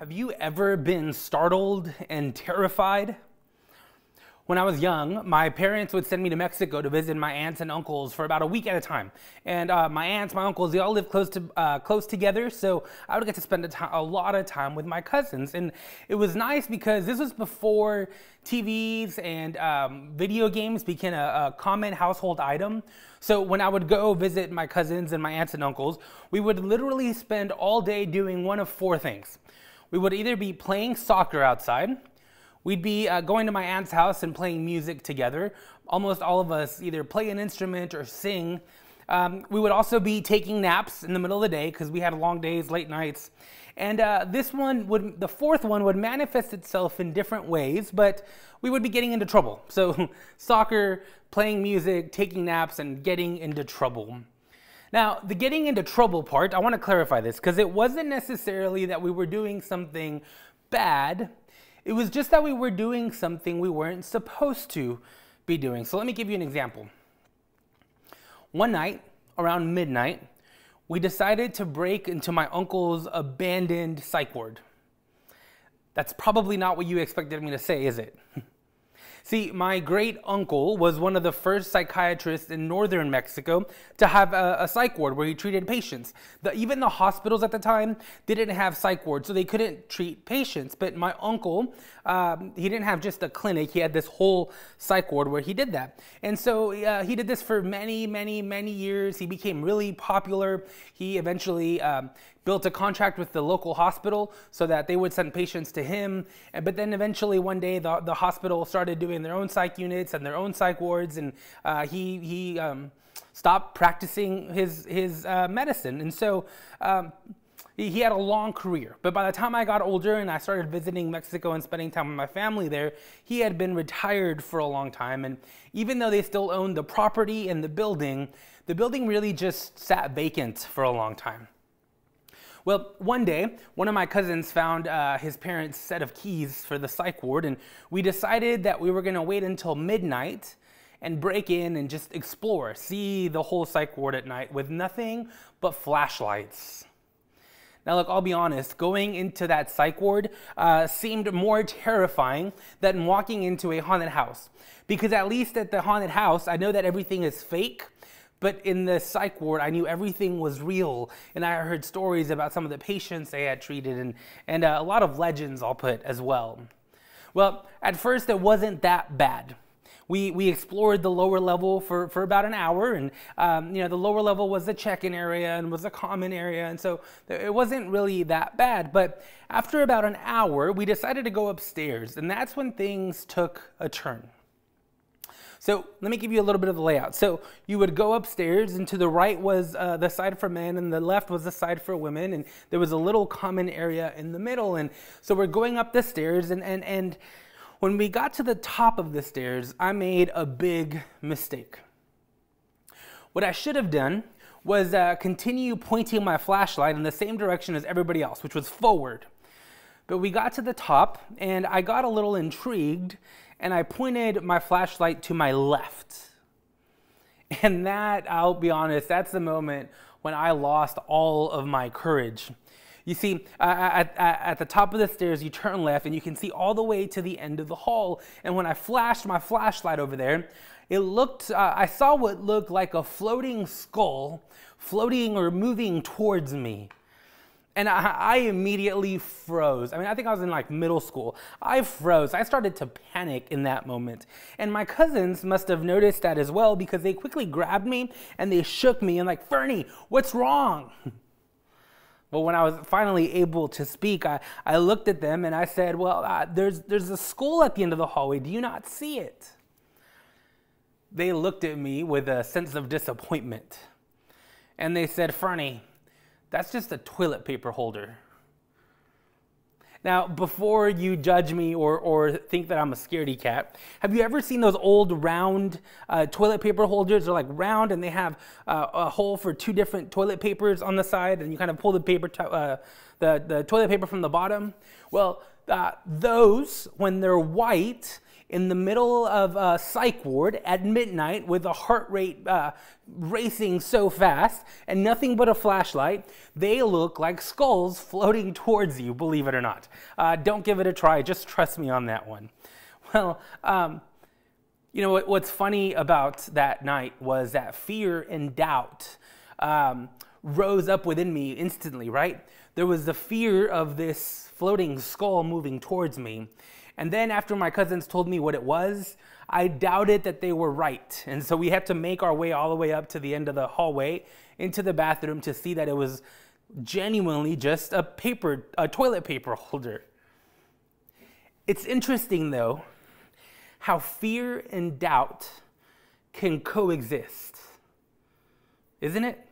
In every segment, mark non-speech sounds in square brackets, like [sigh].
Have you ever been startled and terrified? When I was young, my parents would send me to Mexico to visit my aunts and uncles for about a week at a time. And uh, my aunts, my uncles, they all live close to uh, close together, so I would get to spend a, lot of time with my cousins. And it was nice because this was before TVs and um, video games became a, a common household item. So when I would go visit my cousins and my aunts and uncles, we would literally spend all day doing one of four things we would either be playing soccer outside, we'd be uh, going to my aunt's house and playing music together. Almost all of us either play an instrument or sing. Um, we would also be taking naps in the middle of the day because we had long days, late nights. And uh, this one would, the fourth one would manifest itself in different ways, but we would be getting into trouble. So, [laughs] soccer, playing music, taking naps, and getting into trouble. Now, the getting into trouble part, I want to clarify this because it wasn't necessarily that we were doing something bad. It was just that we were doing something we weren't supposed to be doing. So let me give you an example. One night, around midnight, we decided to break into my uncle's abandoned psych ward. That's probably not what you expected me to say, is it? [laughs] See, my great uncle was one of the first psychiatrists in northern Mexico to have a, a psych ward where he treated patients. The, even the hospitals at the time didn't have psych wards, so they couldn't treat patients. But my uncle, um, he didn't have just a clinic, he had this whole psych ward where he did that. And so uh, he did this for many, many, many years. He became really popular. He eventually um, built a contract with the local hospital so that they would send patients to him. But then eventually one day the, the hospital started doing their own psych units and their own psych wards, and uh, he, he um, stopped practicing his, his uh, medicine. And so um, he, he had a long career. But by the time I got older and I started visiting Mexico and spending time with my family there, he had been retired for a long time. And even though they still owned the property and the building, the building really just sat vacant for a long time. Well, one day, one of my cousins found uh, his parents' set of keys for the psych ward, and we decided that we were going to wait until midnight and break in and just explore, see the whole psych ward at night with nothing but flashlights. Now, look, I'll be honest, going into that psych ward uh, seemed more terrifying than walking into a haunted house. Because at least at the haunted house, I know that everything is fake but in the psych ward, I knew everything was real. And I heard stories about some of the patients they had treated and, and uh, a lot of legends, I'll put as well. Well, at first, it wasn't that bad. We, we explored the lower level for, for about an hour, and um, you know the lower level was the check-in area and was a common area, and so it wasn't really that bad. But after about an hour, we decided to go upstairs, and that's when things took a turn. So let me give you a little bit of the layout. So you would go upstairs, and to the right was uh, the side for men, and the left was the side for women, and there was a little common area in the middle. And so we're going up the stairs, and and and when we got to the top of the stairs, I made a big mistake. What I should have done was uh, continue pointing my flashlight in the same direction as everybody else, which was forward. But we got to the top, and I got a little intrigued, and I pointed my flashlight to my left. And that, I'll be honest, that's the moment when I lost all of my courage. You see, at, at, at, the top of the stairs, you turn left and you can see all the way to the end of the hall. And when I flashed my flashlight over there, it looked, uh, I saw what looked like a floating skull floating or moving towards me. And I, I, immediately froze. I mean, I think I was in like middle school. I froze. I started to panic in that moment. And my cousins must have noticed that as well because they quickly grabbed me and they shook me and, like, Fernie, what's wrong? [laughs] But when I was finally able to speak, I, I looked at them and I said, Well, uh, there's, there's a school at the end of the hallway. Do you not see it? They looked at me with a sense of disappointment. And they said, Fernie, that's just a toilet paper holder. Now, before you judge me or, or think that I'm a scaredy cat, have you ever seen those old round uh, toilet paper holders? They're like round and they have uh, a hole for two different toilet papers on the side, and you kind of pull the paper, to, uh, the, the toilet paper from the bottom. Well, uh, those, when they're white, in the middle of a psych ward at midnight with a heart rate uh, racing so fast and nothing but a flashlight, they look like skulls floating [laughs] towards you, believe it or not. Uh, don't give it a try, just trust me on that one. [laughs] Well, um, you know, what, what's funny about that night was that fear and doubt um, rose up within me instantly, right? There was the fear of this floating skull moving towards me. And then after my cousins told me what it was, I doubted that they were right. And so we had to make our way all the way up to the end of the hallway into the bathroom to see that it was genuinely just a paper, a toilet paper holder. It's interesting though how fear and doubt can coexist, isn't it?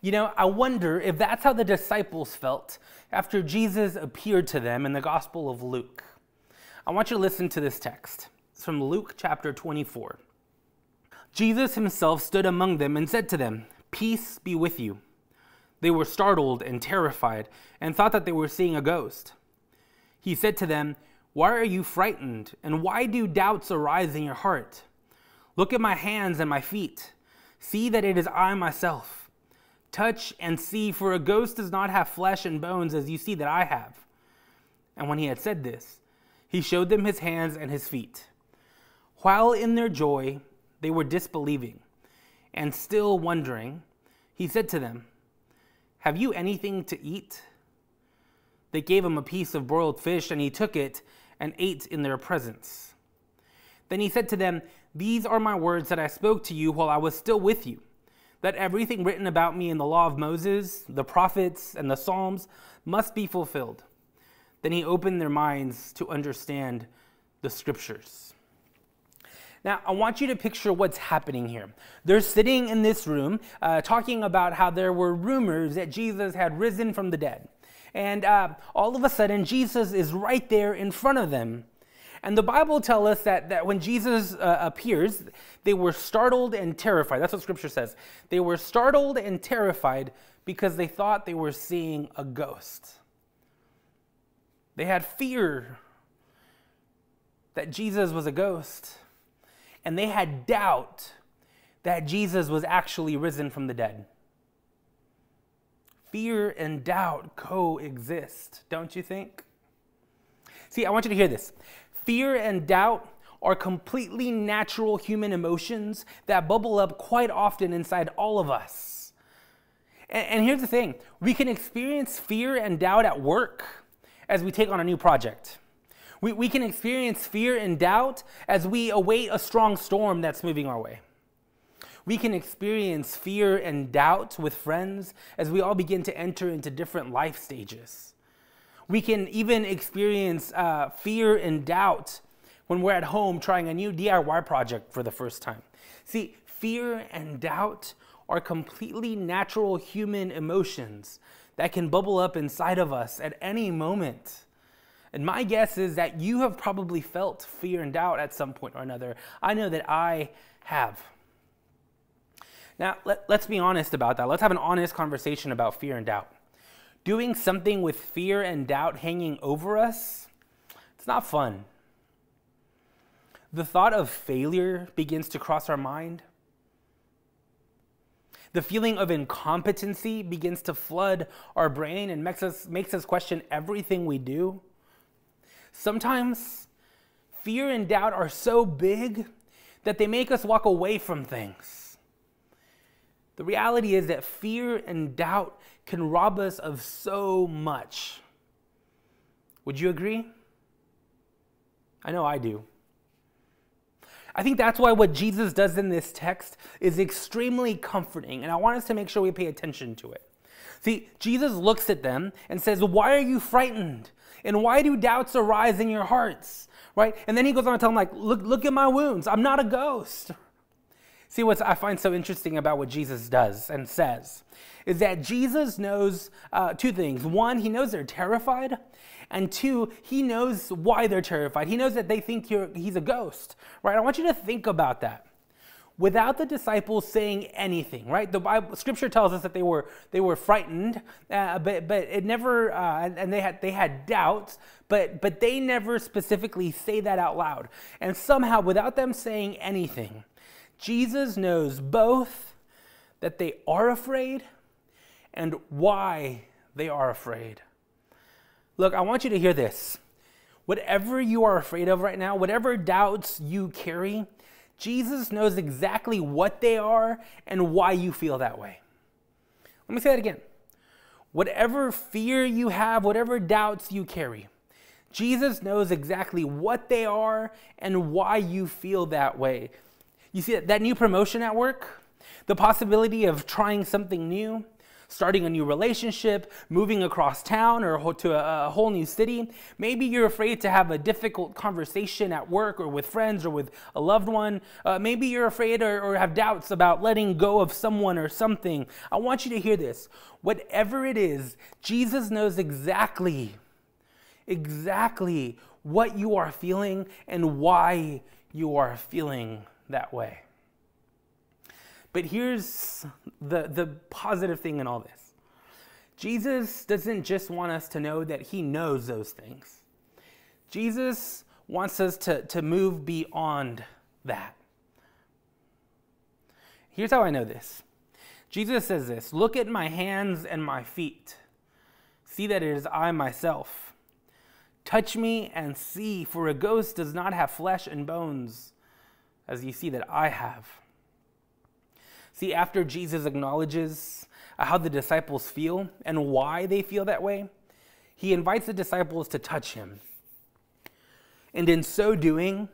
You know, I wonder if that's how the disciples felt after Jesus appeared to them in the Gospel of Luke. I want you to listen to this text. It's from Luke chapter 24. Jesus himself stood among them and said to them, Peace be with you. They were startled and terrified and thought that they were seeing a ghost. He said to them, Why are you frightened? And why do doubts arise in your heart? Look at my hands and my feet. See that it is I myself. Touch and see, for a ghost does not have flesh and bones as you see that I have. And when he had said this, he showed them his hands and his feet. While in their joy they were disbelieving and still wondering, he said to them, Have you anything to eat? They gave him a piece of broiled fish, and he took it and ate in their presence. Then he said to them, These are my words that I spoke to you while I was still with you that everything written about me in the law of Moses, the prophets, and the Psalms must be fulfilled. Then he opened their minds to understand the scriptures. Now, I want you to picture what's happening here. They're sitting in this room uh, talking about how there were rumors that Jesus had risen from the dead. And uh, all of a sudden, Jesus is right there in front of them. And the Bible tells us that, that when Jesus uh, appears, they were startled and terrified. That's what Scripture says. They were startled and terrified because they thought they were seeing a ghost. They had fear that Jesus was a ghost, and they had doubt that Jesus was actually risen from the dead. Fear and doubt coexist, don't you think? See, I want you to hear this. Fear and doubt are completely natural human emotions that bubble up quite often inside all of us. And, and, here's the thing we can experience fear and doubt at work as we take on a new project. We, we can experience fear and doubt as we await a strong storm that's moving our way. We can experience fear and doubt with friends as we all begin to enter into different life stages. We can even experience uh, fear and doubt when we're at home trying a new DIY project for the first time. See, fear and doubt are completely natural human emotions that can bubble up inside of us at any moment. And my guess is that you have probably felt fear and doubt at some point or another. I know that I have. Now, let, us be honest about that. Let's have an honest conversation about fear and doubt doing something with fear and doubt hanging over us, it's not fun. The thought of failure begins to cross our mind. The feeling of incompetency begins to flood our brain and makes us, makes us question everything we do. Sometimes fear and doubt are so big that they make us walk away from things. The reality is that fear and doubt can rob us of so much. Would you agree? I know I do. I think that's why what Jesus does in this text is extremely comforting, and I want us to make sure we pay attention to it. See, Jesus looks at them and says, Why are you frightened? And why do doubts arise in your hearts? Right? And then he goes on to tell them, like, look, look at my wounds. I'm not a ghost. See, what I find so interesting about what Jesus does and says is that Jesus knows uh, two things. One, he knows they're terrified. And two, he knows why they're terrified. He knows that they think he's a ghost, right? I want you to think about that. without the disciples saying anything, right? The Bible, Scripture tells us that they were they were frightened, uh, but but it never, uh, and they had they had doubts, but but they never specifically say that out loud. And somehow, without them saying anything, Jesus knows both that they are afraid and why they are afraid. Look, I want you to hear this. Whatever you are afraid of right now, whatever doubts you carry, Jesus knows exactly what they are and why you feel that way. Let me say that again. Whatever fear you have, whatever doubts you carry, Jesus knows exactly what they are and why you feel that way. You see that, new promotion at work, the possibility of trying something new, starting a new relationship, moving across town or to a, whole new city. Maybe you're afraid to have a difficult conversation at work or with friends or with a loved one. Uh, maybe you're afraid or, or have doubts about letting go of someone or something. I want you to hear this. Whatever it is, Jesus knows exactly, exactly what you are feeling and why you are feeling that way. But here's the, the positive thing in all this Jesus doesn't just want us to know that he knows those things, Jesus wants us to, to move beyond that. Here's how I know this Jesus says this Look at my hands and my feet. See that it is I myself. Touch me and see, for a ghost does not have flesh and bones, as you see that I have. See, after Jesus acknowledges uh, how the disciples feel and why they feel that way, he invites the disciples to touch him. And in so doing,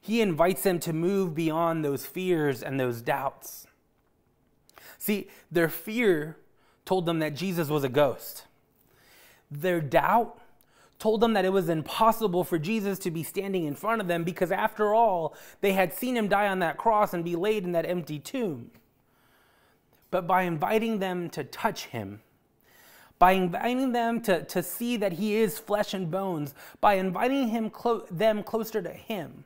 he invites them to move beyond those fears and those doubts. See, their fear told them that Jesus was a ghost. Their doubt told them that it was impossible for Jesus to be standing in front of them because, after all, they had seen him die on that cross and be laid in that empty tomb but by inviting them to touch him, by inviting them to, to see that he is flesh and bones, by inviting him clo- them closer to him,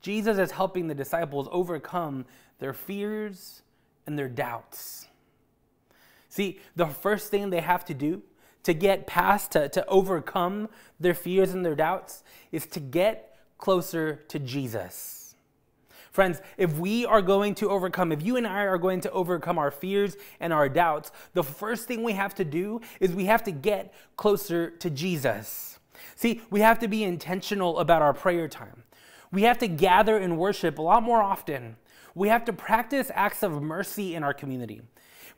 Jesus is helping the disciples overcome their fears and their doubts. See, the first thing they have to do to get past, to, to overcome their fears and their doubts, is to get closer to Jesus. Friends, if we are going to overcome, if you and I are going to overcome our fears and our doubts, the first thing we have to do is we have to get closer to Jesus. See, we have to be intentional about our prayer time. We have to gather and worship a lot more often. We have to practice acts of mercy in our community.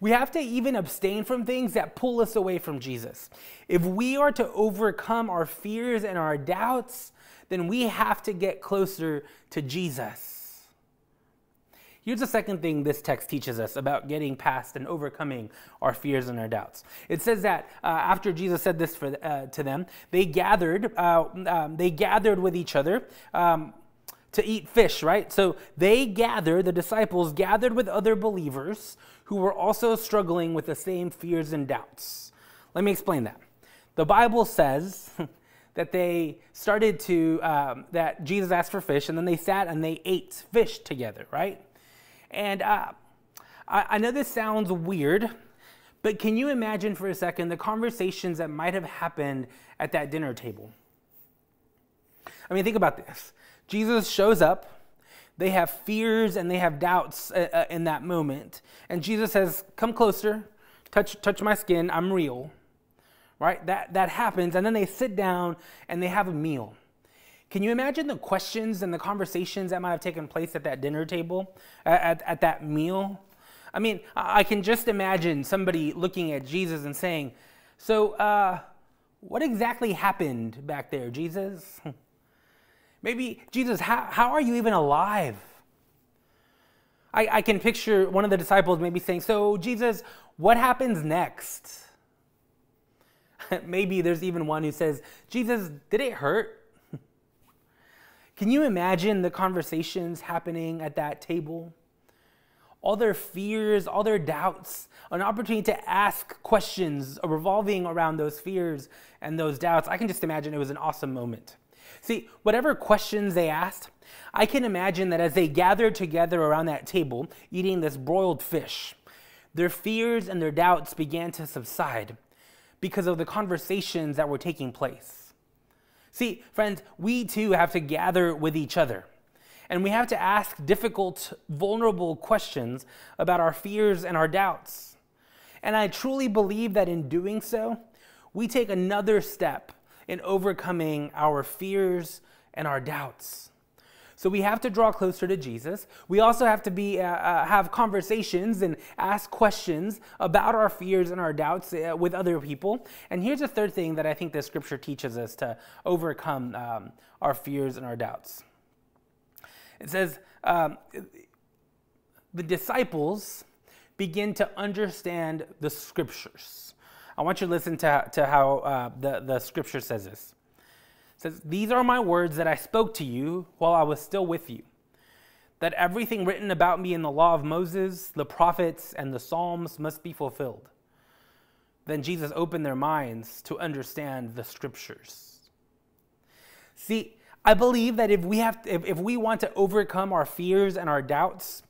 We have to even abstain from things that pull us away from Jesus. If we are to overcome our fears and our doubts, then we have to get closer to Jesus. Here's the second thing this text teaches us about getting past and overcoming our fears and our doubts. It says that uh, after Jesus said this for, uh, to them, they gathered, uh, um, they gathered with each other. Um, to eat fish, right? So they gathered, the disciples gathered with other believers who were also struggling with the same fears and doubts. Let me explain that. The Bible says [laughs] that they started to, um, that Jesus asked for fish, and then they sat and they ate fish together, right? And uh, I, I know this sounds weird, but can you imagine for a second the conversations that might have happened at that dinner table? I mean, think about this Jesus shows up. They have fears and they have doubts uh, uh, in that moment. And Jesus says, Come closer, touch, touch my skin, I'm real. Right? That, that happens. And then they sit down and they have a meal. Can you imagine the questions and the conversations that might have taken place at that dinner table, at, at, that meal? I mean, I can just imagine somebody looking at Jesus and saying, So, uh, what exactly happened back there, Jesus? [laughs] Maybe, Jesus, how, how are you even alive? I, I can picture one of the disciples maybe saying, So, Jesus, what happens next? [laughs] maybe there's even one who says, Jesus, did it hurt? [laughs] Can you imagine the conversations happening at that table? All their fears, all their doubts, an opportunity to ask questions revolving around those fears and those doubts. I can just imagine it was an awesome moment. See, whatever questions they asked, I can imagine that as they gathered together around that table, eating this broiled fish, their fears and their doubts began to subside because of the conversations that were taking place. See, friends, we too have to gather with each other. And we have to ask difficult, vulnerable questions about our fears and our doubts. And I truly believe that in doing so, we take another step in overcoming our fears and our doubts. So we have to draw closer to Jesus. We also have to be uh, uh, have conversations and ask questions about our fears and our doubts uh, with other people. And here's a third thing that I think the scripture teaches us to overcome um, our fears and our doubts. It says um, the disciples begin to understand the scriptures. I want you to listen to, to how uh, the, the scripture says this. It says, These are my words that I spoke to you while I was still with you. That everything written about me in the law of Moses, the prophets, and the Psalms must be fulfilled. Then Jesus opened their minds to understand the scriptures. See, I believe that if we have, if, if we want to overcome our fears and our doubts,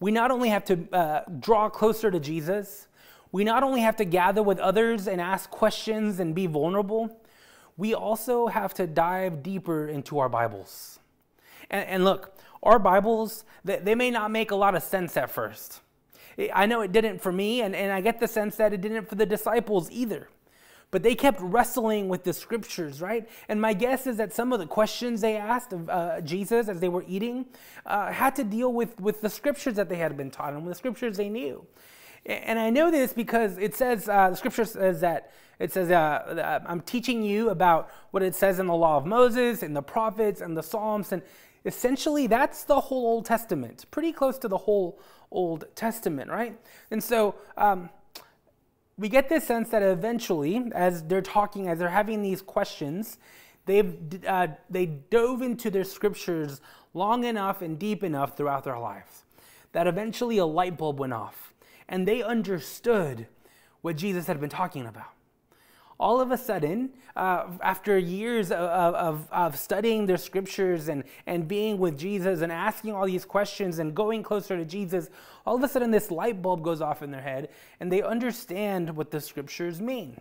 we not only have to uh, draw closer to Jesus, we not only have to gather with others and ask questions and be vulnerable, we also have to dive deeper into our Bibles. And, and look, our Bibles, they, they may not make a lot of sense at first. I know it didn't for me, and, and I get the sense that it didn't for the disciples either. But they kept wrestling with the scriptures, right? And my guess is that some of the questions they asked of uh, Jesus as they were eating uh, had to deal with, with the scriptures that they had been taught and with the scriptures they knew. And I know this because it says, uh, the scripture says that, it says, uh, I'm teaching you about what it says in the law of Moses and the prophets and the Psalms. And essentially, that's the whole Old Testament, pretty close to the whole Old Testament, right? And so, um, we get this sense that eventually, as they're talking, as they're having these questions, they've uh, they dove into their scriptures long enough and deep enough throughout their lives that eventually a light bulb went off and they understood what Jesus had been talking about. All of a sudden, uh, after years of, of, of, studying their scriptures and, and being with Jesus and asking all these questions and going closer to Jesus, all of a sudden this light bulb goes off in their head and they understand what the scriptures mean.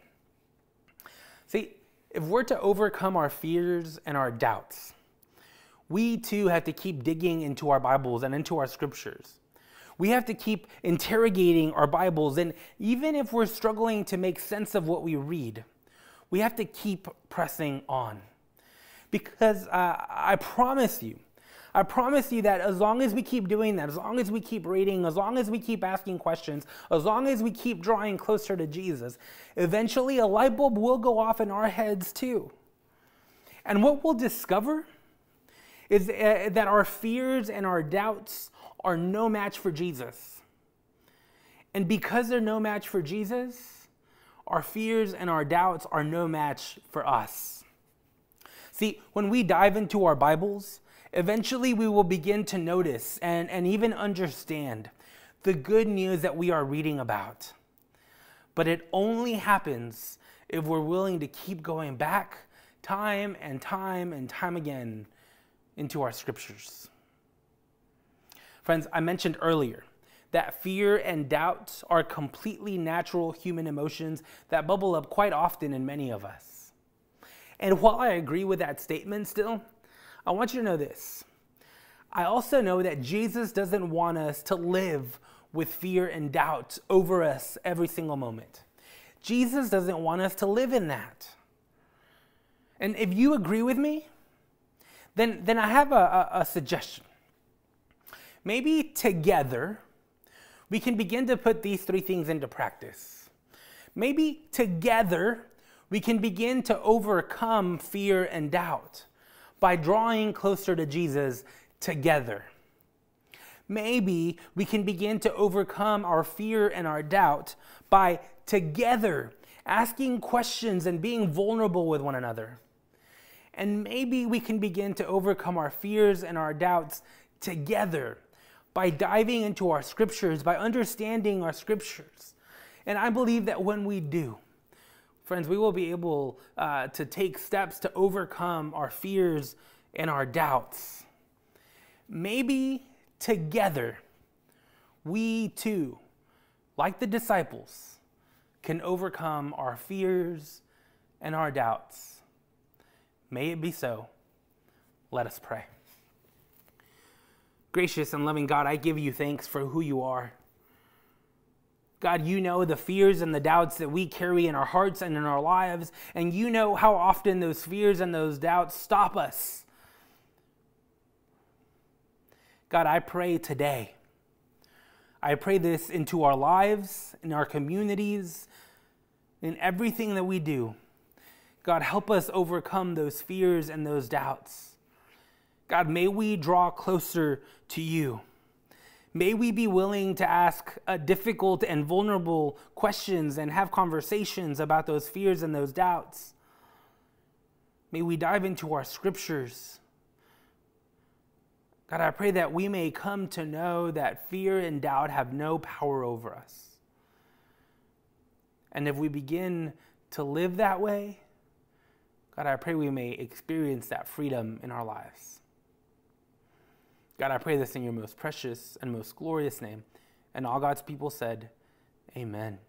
See, if we're to overcome our fears and our doubts, we too have to keep digging into our Bibles and into our scriptures. We have to keep interrogating our Bibles. And even if we're struggling to make sense of what we read, we have to keep pressing on. Because uh, I promise you, I promise you that as long as we keep doing that, as long as we keep reading, as long as we keep asking questions, as long as we keep drawing closer to Jesus, eventually a light bulb will go off in our heads too. And what we'll discover is uh, that our fears and our doubts are no match for Jesus. And because they're no match for Jesus, our fears and our doubts are no match for us. See, when we dive into our Bibles, eventually we will begin to notice and, and even understand the good news that we are reading about. But it only happens if we're willing to keep going back time and time and time again into our scriptures. Friends, I mentioned earlier that fear and doubt are completely natural human emotions that bubble up quite often in many of us. And while I agree with that statement still, I want you to know this. I also know that Jesus doesn't want us to live with fear and doubt over us every single moment. Jesus doesn't want us to live in that. And if you agree with me, then, then I have a, a, a suggestion maybe together we can begin to put these three things into practice. Maybe together we can begin to overcome fear and doubt by drawing closer to Jesus together. Maybe we can begin to overcome our fear and our doubt by together asking questions and being vulnerable with one another. And maybe we can begin to overcome our fears and our doubts together by diving into our scriptures, by understanding our scriptures. And I believe that when we do, friends, we will be able uh, to take steps to overcome our fears and our doubts. Maybe together, we too, like the disciples, can overcome our fears and our doubts. May it be so. Let us pray. Gracious and loving God, I give you thanks for who you are. God, you know the fears and the doubts that we carry in our hearts and in our lives, and you know how often those fears and those doubts stop us. God, I pray today. I pray this into our lives, in our communities, in everything that we do. God, help us overcome those fears and those doubts. God, may we draw closer to you. May we be willing to ask uh, difficult and vulnerable questions and have conversations about those fears and those doubts. May we dive into our scriptures. God, I pray that we may come to know that fear and doubt have no power over us. And if we begin to live that way, God, I pray we may experience that freedom in our lives. God, I pray this in your most precious and most glorious name. And all God's people said, Amen.